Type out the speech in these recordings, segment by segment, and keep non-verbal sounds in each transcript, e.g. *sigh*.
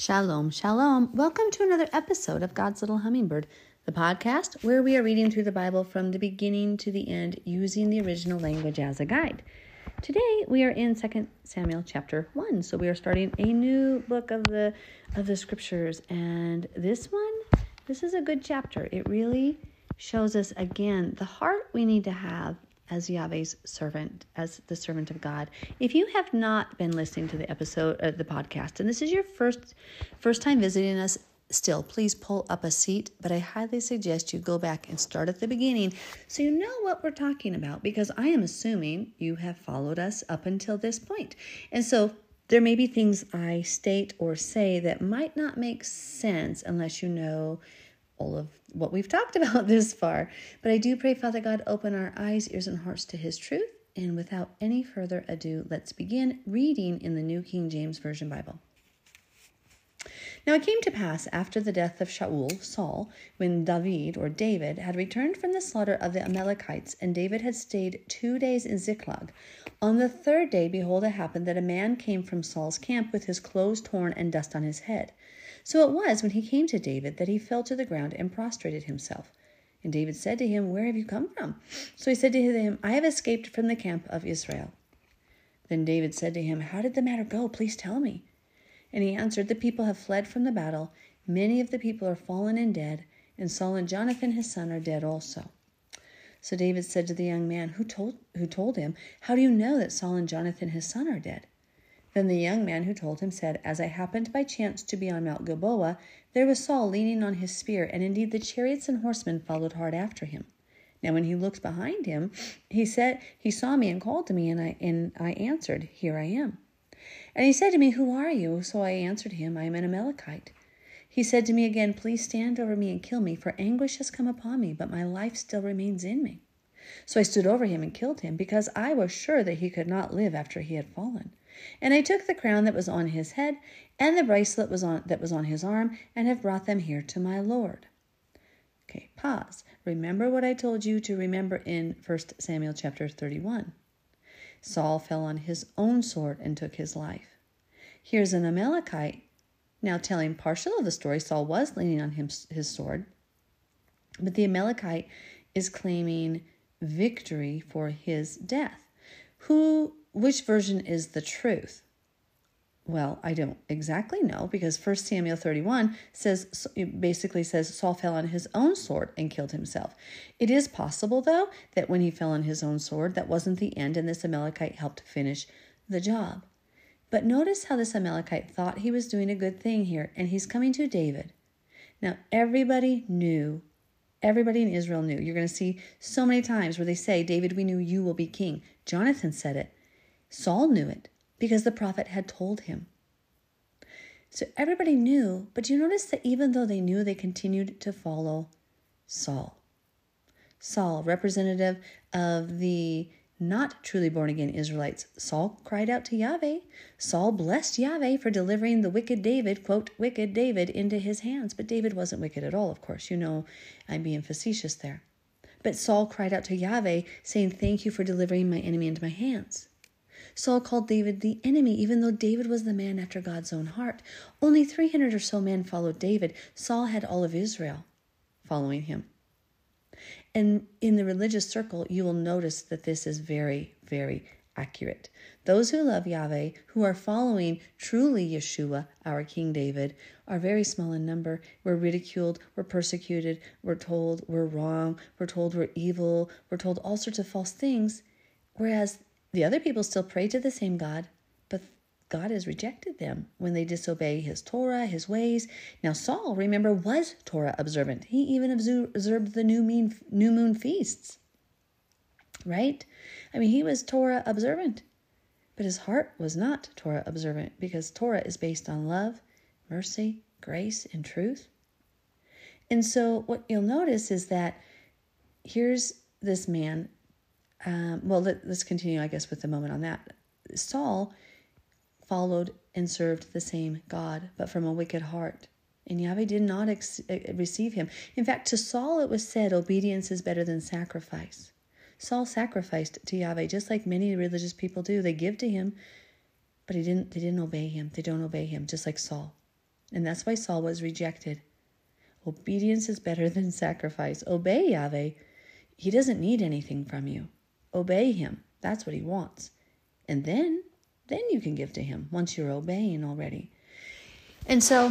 Shalom, shalom. Welcome to another episode of God's Little Hummingbird, the podcast where we are reading through the Bible from the beginning to the end using the original language as a guide. Today we are in 2 Samuel chapter 1. So we are starting a new book of the of the scriptures and this one this is a good chapter. It really shows us again the heart we need to have as Yahweh's servant, as the servant of God. If you have not been listening to the episode of the podcast, and this is your first first time visiting us, still please pull up a seat. But I highly suggest you go back and start at the beginning so you know what we're talking about. Because I am assuming you have followed us up until this point, and so there may be things I state or say that might not make sense unless you know all of what we've talked *laughs* about this far. But I do pray, Father God, open our eyes, ears, and hearts to His truth. And without any further ado, let's begin reading in the New King James Version Bible. Now it came to pass after the death of Shaul, Saul, when David or David had returned from the slaughter of the Amalekites, and David had stayed two days in Ziklag. On the third day, behold, it happened that a man came from Saul's camp with his clothes torn and dust on his head. So it was when he came to David that he fell to the ground and prostrated himself. And David said to him, Where have you come from? So he said to him, I have escaped from the camp of Israel. Then David said to him, How did the matter go? Please tell me. And he answered, The people have fled from the battle. Many of the people are fallen and dead, and Saul and Jonathan his son are dead also. So David said to the young man who told, who told him, How do you know that Saul and Jonathan his son are dead? Then the young man who told him said, As I happened by chance to be on Mount Gilboa, there was Saul leaning on his spear, and indeed the chariots and horsemen followed hard after him. Now when he looked behind him, he said he saw me and called to me, and I and I answered, Here I am. And he said to me, Who are you? So I answered him, I am an Amalekite. He said to me again, Please stand over me and kill me, for anguish has come upon me, but my life still remains in me. So I stood over him and killed him, because I was sure that he could not live after he had fallen. And I took the crown that was on his head and the bracelet was on that was on his arm, and have brought them here to my Lord. Okay, pause. Remember what I told you to remember in 1 Samuel chapter 31. Saul fell on his own sword and took his life. Here's an Amalekite now telling partial of the story. Saul was leaning on him, his sword, but the Amalekite is claiming victory for his death. Who, which version is the truth? Well, I don't exactly know because 1 Samuel 31 says basically says Saul fell on his own sword and killed himself. It is possible though that when he fell on his own sword that wasn't the end and this Amalekite helped finish the job. But notice how this Amalekite thought he was doing a good thing here and he's coming to David. Now everybody knew Everybody in Israel knew. You're going to see so many times where they say, David, we knew you will be king. Jonathan said it. Saul knew it because the prophet had told him. So everybody knew, but you notice that even though they knew, they continued to follow Saul. Saul, representative of the not truly born again Israelites, Saul cried out to Yahweh. Saul blessed Yahweh for delivering the wicked David, quote, wicked David, into his hands. But David wasn't wicked at all, of course. You know, I'm being facetious there. But Saul cried out to Yahweh, saying, Thank you for delivering my enemy into my hands. Saul called David the enemy, even though David was the man after God's own heart. Only 300 or so men followed David. Saul had all of Israel following him. And in the religious circle, you will notice that this is very, very accurate. Those who love Yahweh, who are following truly Yeshua, our King David, are very small in number. We're ridiculed, we're persecuted, we're told we're wrong, we're told we're evil, we're told all sorts of false things. Whereas the other people still pray to the same God, but God has rejected them when they disobey his Torah, his ways. Now, Saul, remember, was Torah observant. He even observed the new moon, new moon feasts, right? I mean, he was Torah observant, but his heart was not Torah observant because Torah is based on love, mercy, grace, and truth. And so, what you'll notice is that here's this man. Um, well, let, let's continue, I guess, with the moment on that. Saul followed and served the same God, but from a wicked heart. And Yahweh did not ex- receive him. In fact, to Saul it was said, Obedience is better than sacrifice. Saul sacrificed to Yahweh just like many religious people do. They give to him, but he didn't they didn't obey him. They don't obey him, just like Saul. And that's why Saul was rejected. Obedience is better than sacrifice. Obey Yahweh. He doesn't need anything from you. Obey him. That's what he wants. And then, then you can give to him once you're obeying already. And so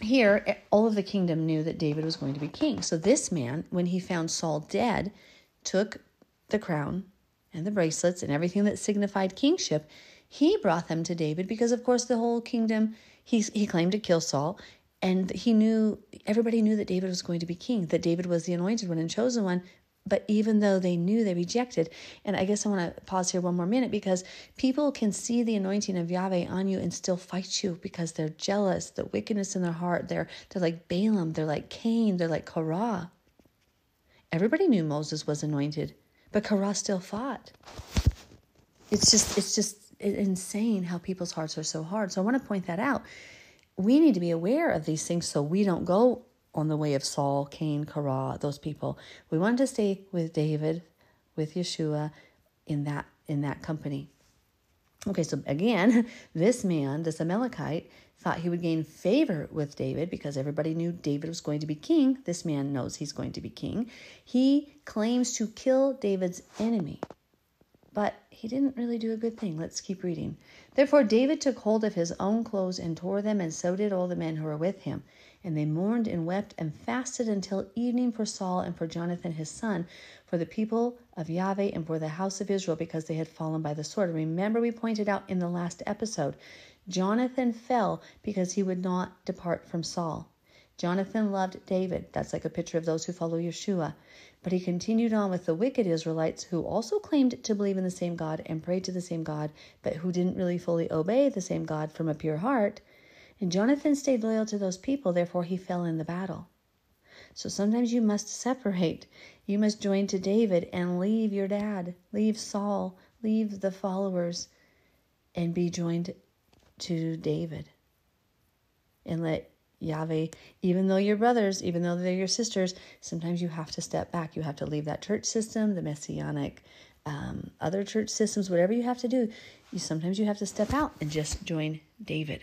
here, eh, all of the kingdom knew that David was going to be king. So this man, when he found Saul dead, took the crown and the bracelets and everything that signified kingship. He brought them to David because, of course, the whole kingdom, he, he claimed to kill Saul. And he knew, everybody knew that David was going to be king, that David was the anointed one and chosen one. But even though they knew, they rejected. And I guess I want to pause here one more minute because people can see the anointing of Yahweh on you and still fight you because they're jealous, the wickedness in their heart. They're they're like Balaam, they're like Cain, they're like Korah. Everybody knew Moses was anointed, but Korah still fought. It's just it's just insane how people's hearts are so hard. So I want to point that out. We need to be aware of these things so we don't go on the way of Saul, Cain, Korah, those people. We wanted to stay with David, with Yeshua in that in that company. Okay, so again, *laughs* this man, this Amalekite, thought he would gain favor with David because everybody knew David was going to be king. This man knows he's going to be king. He claims to kill David's enemy. But he didn't really do a good thing. Let's keep reading. Therefore, David took hold of his own clothes and tore them, and so did all the men who were with him. And they mourned and wept and fasted until evening for Saul and for Jonathan his son, for the people of Yahweh and for the house of Israel, because they had fallen by the sword. Remember, we pointed out in the last episode, Jonathan fell because he would not depart from Saul. Jonathan loved David. That's like a picture of those who follow Yeshua. But he continued on with the wicked Israelites who also claimed to believe in the same God and prayed to the same God, but who didn't really fully obey the same God from a pure heart. And Jonathan stayed loyal to those people, therefore he fell in the battle. So sometimes you must separate. You must join to David and leave your dad, leave Saul, leave the followers, and be joined to David. And let Yahweh, even though you're brothers, even though they're your sisters, sometimes you have to step back. You have to leave that church system, the messianic, um, other church systems, whatever you have to do. You sometimes you have to step out and just join David.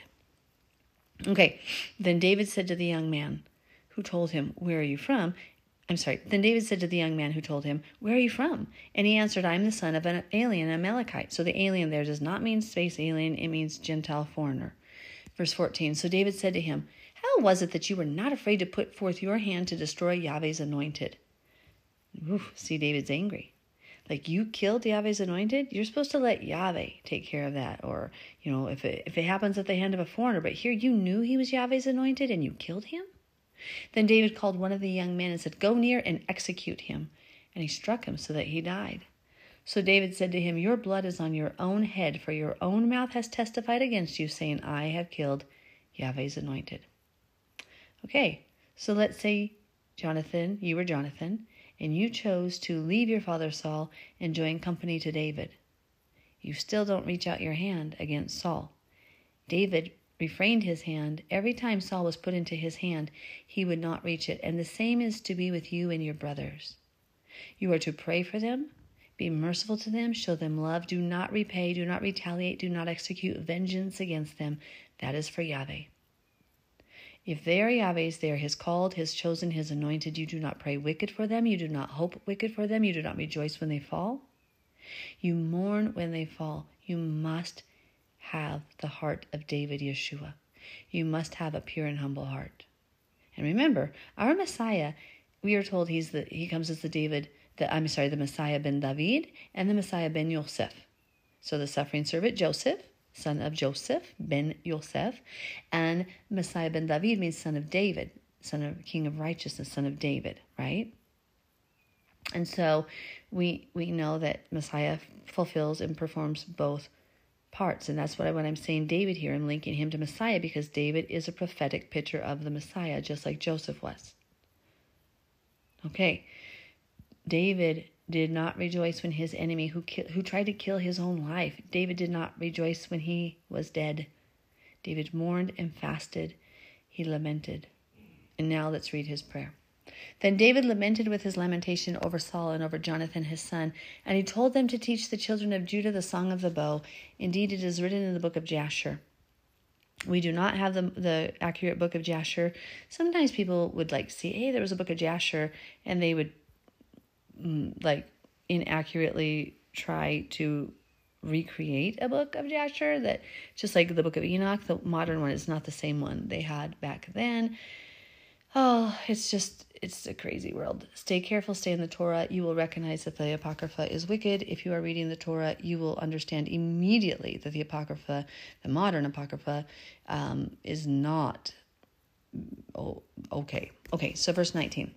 Okay, then David said to the young man who told him, Where are you from? I'm sorry. Then David said to the young man who told him, Where are you from? And he answered, I'm the son of an alien, Amalekite. So the alien there does not mean space alien, it means Gentile foreigner. Verse 14 So David said to him, How was it that you were not afraid to put forth your hand to destroy Yahweh's anointed? See, David's angry like you killed Yahweh's anointed, you're supposed to let Yahweh take care of that. Or, you know, if it, if it happens at the hand of a foreigner, but here you knew he was Yahweh's anointed and you killed him? Then David called one of the young men and said, Go near and execute him. And he struck him so that he died. So David said to him, Your blood is on your own head, for your own mouth has testified against you, saying, I have killed Yahweh's anointed. Okay, so let's say, Jonathan, you were Jonathan, and you chose to leave your father Saul and join company to David. You still don't reach out your hand against Saul. David refrained his hand. Every time Saul was put into his hand, he would not reach it. And the same is to be with you and your brothers. You are to pray for them, be merciful to them, show them love. Do not repay, do not retaliate, do not execute vengeance against them. That is for Yahweh. If they are Yahweh's, they are his called, his chosen, his anointed. You do not pray wicked for them. You do not hope wicked for them. You do not rejoice when they fall. You mourn when they fall. You must have the heart of David Yeshua. You must have a pure and humble heart. And remember, our Messiah, we are told he's the he comes as the David, the I'm sorry, the Messiah ben David and the Messiah ben Yosef. So the suffering servant Joseph son of Joseph, ben Yosef, and Messiah ben David means son of David, son of king of righteousness, son of David, right? And so we we know that Messiah fulfills and performs both parts. And that's what I, when I'm saying David here, I'm linking him to Messiah because David is a prophetic picture of the Messiah, just like Joseph was. Okay. David did not rejoice when his enemy who ki- who tried to kill his own life David did not rejoice when he was dead. David mourned and fasted. He lamented. And now let's read his prayer. Then David lamented with his lamentation over Saul and over Jonathan his son and he told them to teach the children of Judah the song of the bow. Indeed it is written in the book of Jasher. We do not have the the accurate book of Jasher. Sometimes people would like see, hey, there was a book of Jasher, and they would like inaccurately try to recreate a book of Jasher that just like the book of Enoch, the modern one is not the same one they had back then. Oh, it's just it's a crazy world. Stay careful, stay in the Torah. You will recognize that the Apocrypha is wicked. If you are reading the Torah, you will understand immediately that the Apocrypha, the modern Apocrypha, um, is not oh, okay. Okay, so verse 19.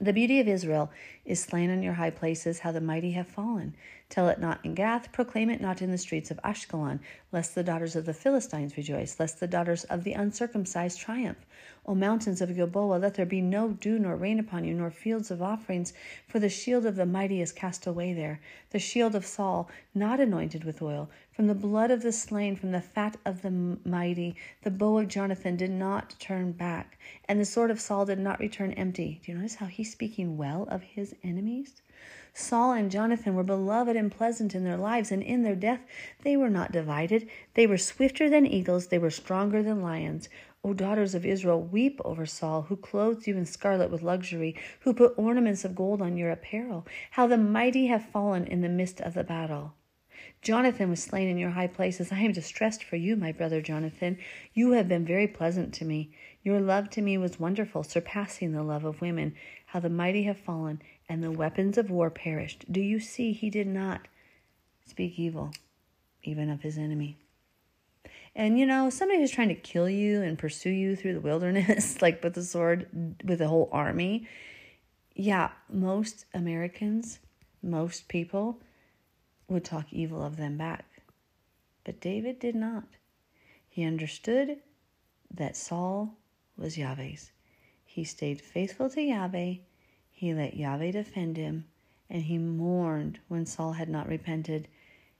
The beauty of Israel is slain on your high places, how the mighty have fallen. Tell it not in Gath, proclaim it not in the streets of Ashkelon, lest the daughters of the Philistines rejoice, lest the daughters of the uncircumcised triumph. O mountains of Gilboa, let there be no dew nor rain upon you, nor fields of offerings, for the shield of the mighty is cast away there, the shield of Saul, not anointed with oil. From the blood of the slain, from the fat of the mighty, the bow of Jonathan did not turn back, and the sword of Saul did not return empty. Do you notice how he's speaking well of his enemies? Saul and Jonathan were beloved and pleasant in their lives, and in their death they were not divided. They were swifter than eagles, they were stronger than lions. O daughters of Israel, weep over Saul, who clothed you in scarlet with luxury, who put ornaments of gold on your apparel. How the mighty have fallen in the midst of the battle. Jonathan was slain in your high places. I am distressed for you, my brother Jonathan. You have been very pleasant to me. Your love to me was wonderful, surpassing the love of women. How the mighty have fallen, and the weapons of war perished. Do you see he did not speak evil, even of his enemy? And you know, somebody who's trying to kill you and pursue you through the wilderness, *laughs* like with a sword, with a whole army, yeah, most Americans, most people would talk evil of them back. But David did not. He understood that Saul was Yahweh's. He stayed faithful to Yahweh. He let Yahweh defend him, and he mourned when Saul had not repented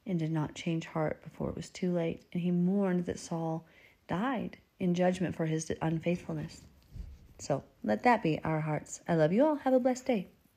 and did not change heart before it was too late. And he mourned that Saul died in judgment for his unfaithfulness. So let that be our hearts. I love you all. Have a blessed day.